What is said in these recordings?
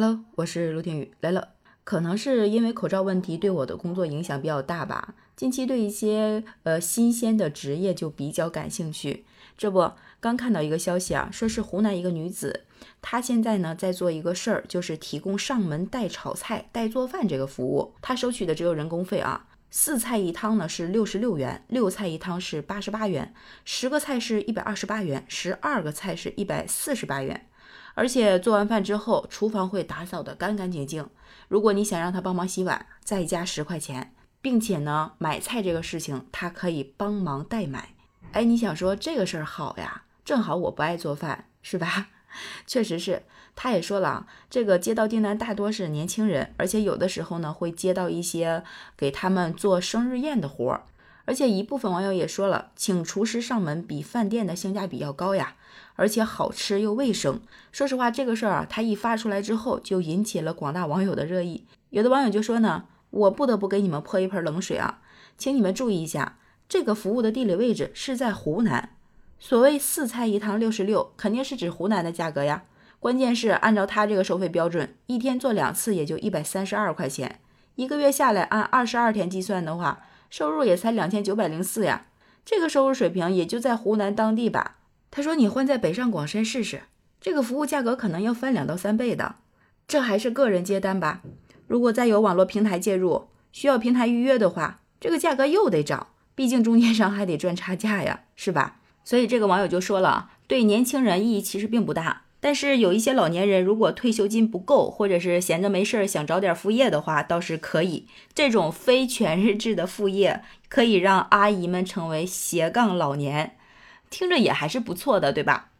Hello，我是卢天宇来了。可能是因为口罩问题对我的工作影响比较大吧，近期对一些呃新鲜的职业就比较感兴趣。这不，刚看到一个消息啊，说是湖南一个女子，她现在呢在做一个事儿，就是提供上门代炒菜、代做饭这个服务。她收取的只有人工费啊，四菜一汤呢是六十六元，六菜一汤是八十八元，十个菜是一百二十八元，十二个菜是一百四十八元。而且做完饭之后，厨房会打扫得干干净净。如果你想让他帮忙洗碗，再加十块钱，并且呢，买菜这个事情他可以帮忙代买。哎，你想说这个事儿好呀？正好我不爱做饭，是吧？确实是。他也说了啊，这个接到订单大多是年轻人，而且有的时候呢会接到一些给他们做生日宴的活儿。而且一部分网友也说了，请厨师上门比饭店的性价比要高呀，而且好吃又卫生。说实话，这个事儿啊，他一发出来之后，就引起了广大网友的热议。有的网友就说呢，我不得不给你们泼一盆冷水啊，请你们注意一下，这个服务的地理位置是在湖南。所谓四菜一汤六十六，肯定是指湖南的价格呀。关键是按照他这个收费标准，一天做两次也就一百三十二块钱，一个月下来按二十二天计算的话。收入也才两千九百零四呀，这个收入水平也就在湖南当地吧。他说你换在北上广深试试，这个服务价格可能要翻两到三倍的。这还是个人接单吧？如果再有网络平台介入，需要平台预约的话，这个价格又得涨，毕竟中间商还得赚差价呀，是吧？所以这个网友就说了，对年轻人意义其实并不大。但是有一些老年人，如果退休金不够，或者是闲着没事儿想找点副业的话，倒是可以。这种非全日制的副业，可以让阿姨们成为斜杠老年，听着也还是不错的，对吧？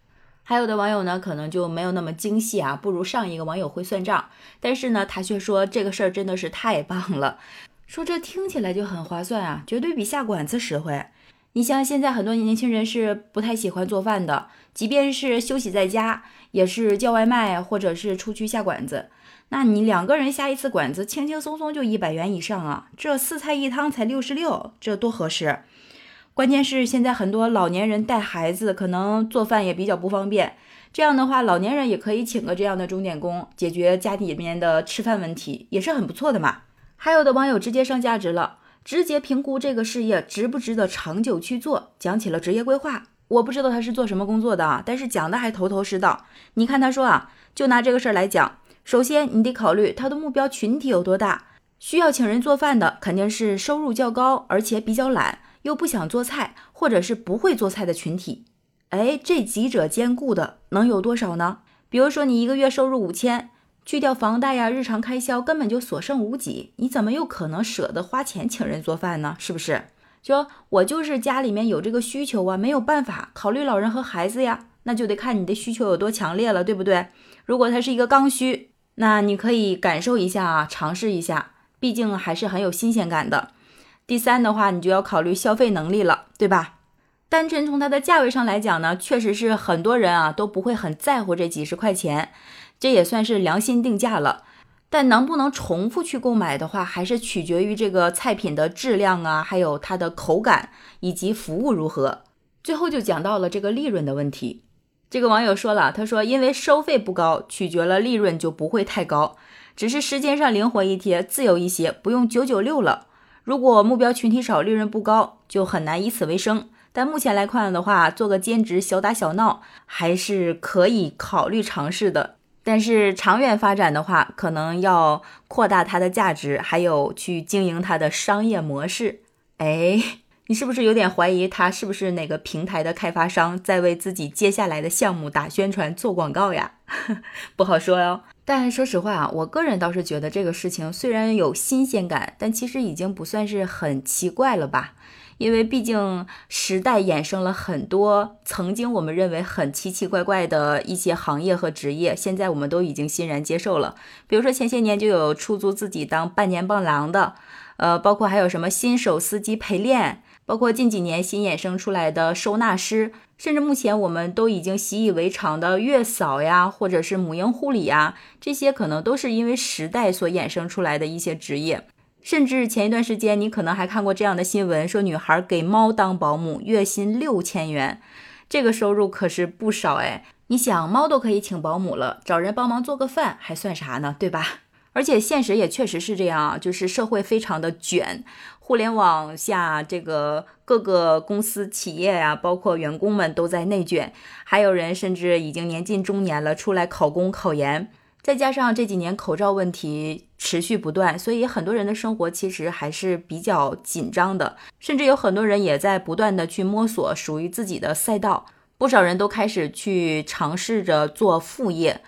还有的网友呢，可能就没有那么精细啊，不如上一个网友会算账。但是呢，他却说这个事儿真的是太棒了，说这听起来就很划算啊，绝对比下馆子实惠。你像现在很多年轻人是不太喜欢做饭的，即便是休息在家，也是叫外卖或者是出去下馆子。那你两个人下一次馆子，轻轻松松就一百元以上啊！这四菜一汤才六十六，这多合适！关键是现在很多老年人带孩子，可能做饭也比较不方便。这样的话，老年人也可以请个这样的钟点工，解决家里面的吃饭问题，也是很不错的嘛。还有的网友直接上价值了。直接评估这个事业值不值得长久去做，讲起了职业规划。我不知道他是做什么工作的啊，但是讲的还头头是道。你看他说啊，就拿这个事儿来讲，首先你得考虑他的目标群体有多大，需要请人做饭的肯定是收入较高，而且比较懒，又不想做菜，或者是不会做菜的群体。哎，这几者兼顾的能有多少呢？比如说你一个月收入五千。去掉房贷呀，日常开销根本就所剩无几，你怎么有可能舍得花钱请人做饭呢？是不是？就我就是家里面有这个需求啊，没有办法考虑老人和孩子呀，那就得看你的需求有多强烈了，对不对？如果它是一个刚需，那你可以感受一下啊，尝试一下，毕竟还是很有新鲜感的。第三的话，你就要考虑消费能力了，对吧？单纯从它的价位上来讲呢，确实是很多人啊都不会很在乎这几十块钱。这也算是良心定价了，但能不能重复去购买的话，还是取决于这个菜品的质量啊，还有它的口感以及服务如何。最后就讲到了这个利润的问题。这个网友说了，他说因为收费不高，取决了利润就不会太高，只是时间上灵活一些，自由一些，不用九九六了。如果目标群体少，利润不高，就很难以此为生。但目前来看的话，做个兼职小打小闹还是可以考虑尝试的。但是长远发展的话，可能要扩大它的价值，还有去经营它的商业模式。哎，你是不是有点怀疑他是不是哪个平台的开发商在为自己接下来的项目打宣传、做广告呀？不好说哟。但说实话啊，我个人倒是觉得这个事情虽然有新鲜感，但其实已经不算是很奇怪了吧。因为毕竟时代衍生了很多曾经我们认为很奇奇怪怪的一些行业和职业，现在我们都已经欣然接受了。比如说前些年就有出租自己当半年伴郎的，呃，包括还有什么新手司机陪练，包括近几年新衍生出来的收纳师，甚至目前我们都已经习以为常的月嫂呀，或者是母婴护理呀，这些可能都是因为时代所衍生出来的一些职业。甚至前一段时间，你可能还看过这样的新闻，说女孩给猫当保姆，月薪六千元，这个收入可是不少哎。你想，猫都可以请保姆了，找人帮忙做个饭还算啥呢？对吧？而且现实也确实是这样啊，就是社会非常的卷，互联网下这个各个公司企业呀，包括员工们都在内卷，还有人甚至已经年近中年了，出来考公考研。再加上这几年口罩问题持续不断，所以很多人的生活其实还是比较紧张的，甚至有很多人也在不断的去摸索属于自己的赛道，不少人都开始去尝试着做副业。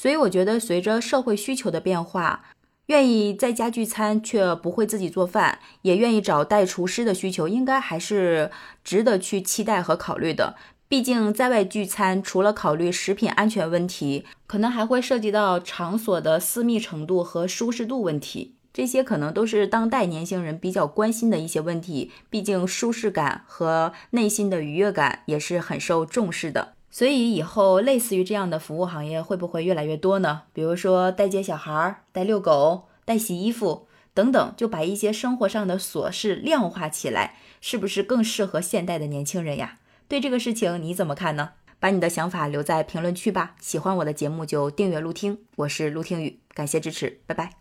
所以我觉得，随着社会需求的变化，愿意在家聚餐却不会自己做饭，也愿意找代厨师的需求，应该还是值得去期待和考虑的。毕竟在外聚餐，除了考虑食品安全问题，可能还会涉及到场所的私密程度和舒适度问题，这些可能都是当代年轻人比较关心的一些问题。毕竟舒适感和内心的愉悦感也是很受重视的。所以以后类似于这样的服务行业会不会越来越多呢？比如说带接小孩、带遛狗、带洗衣服等等，就把一些生活上的琐事量化起来，是不是更适合现代的年轻人呀？对这个事情你怎么看呢？把你的想法留在评论区吧。喜欢我的节目就订阅陆听，我是陆听雨，感谢支持，拜拜。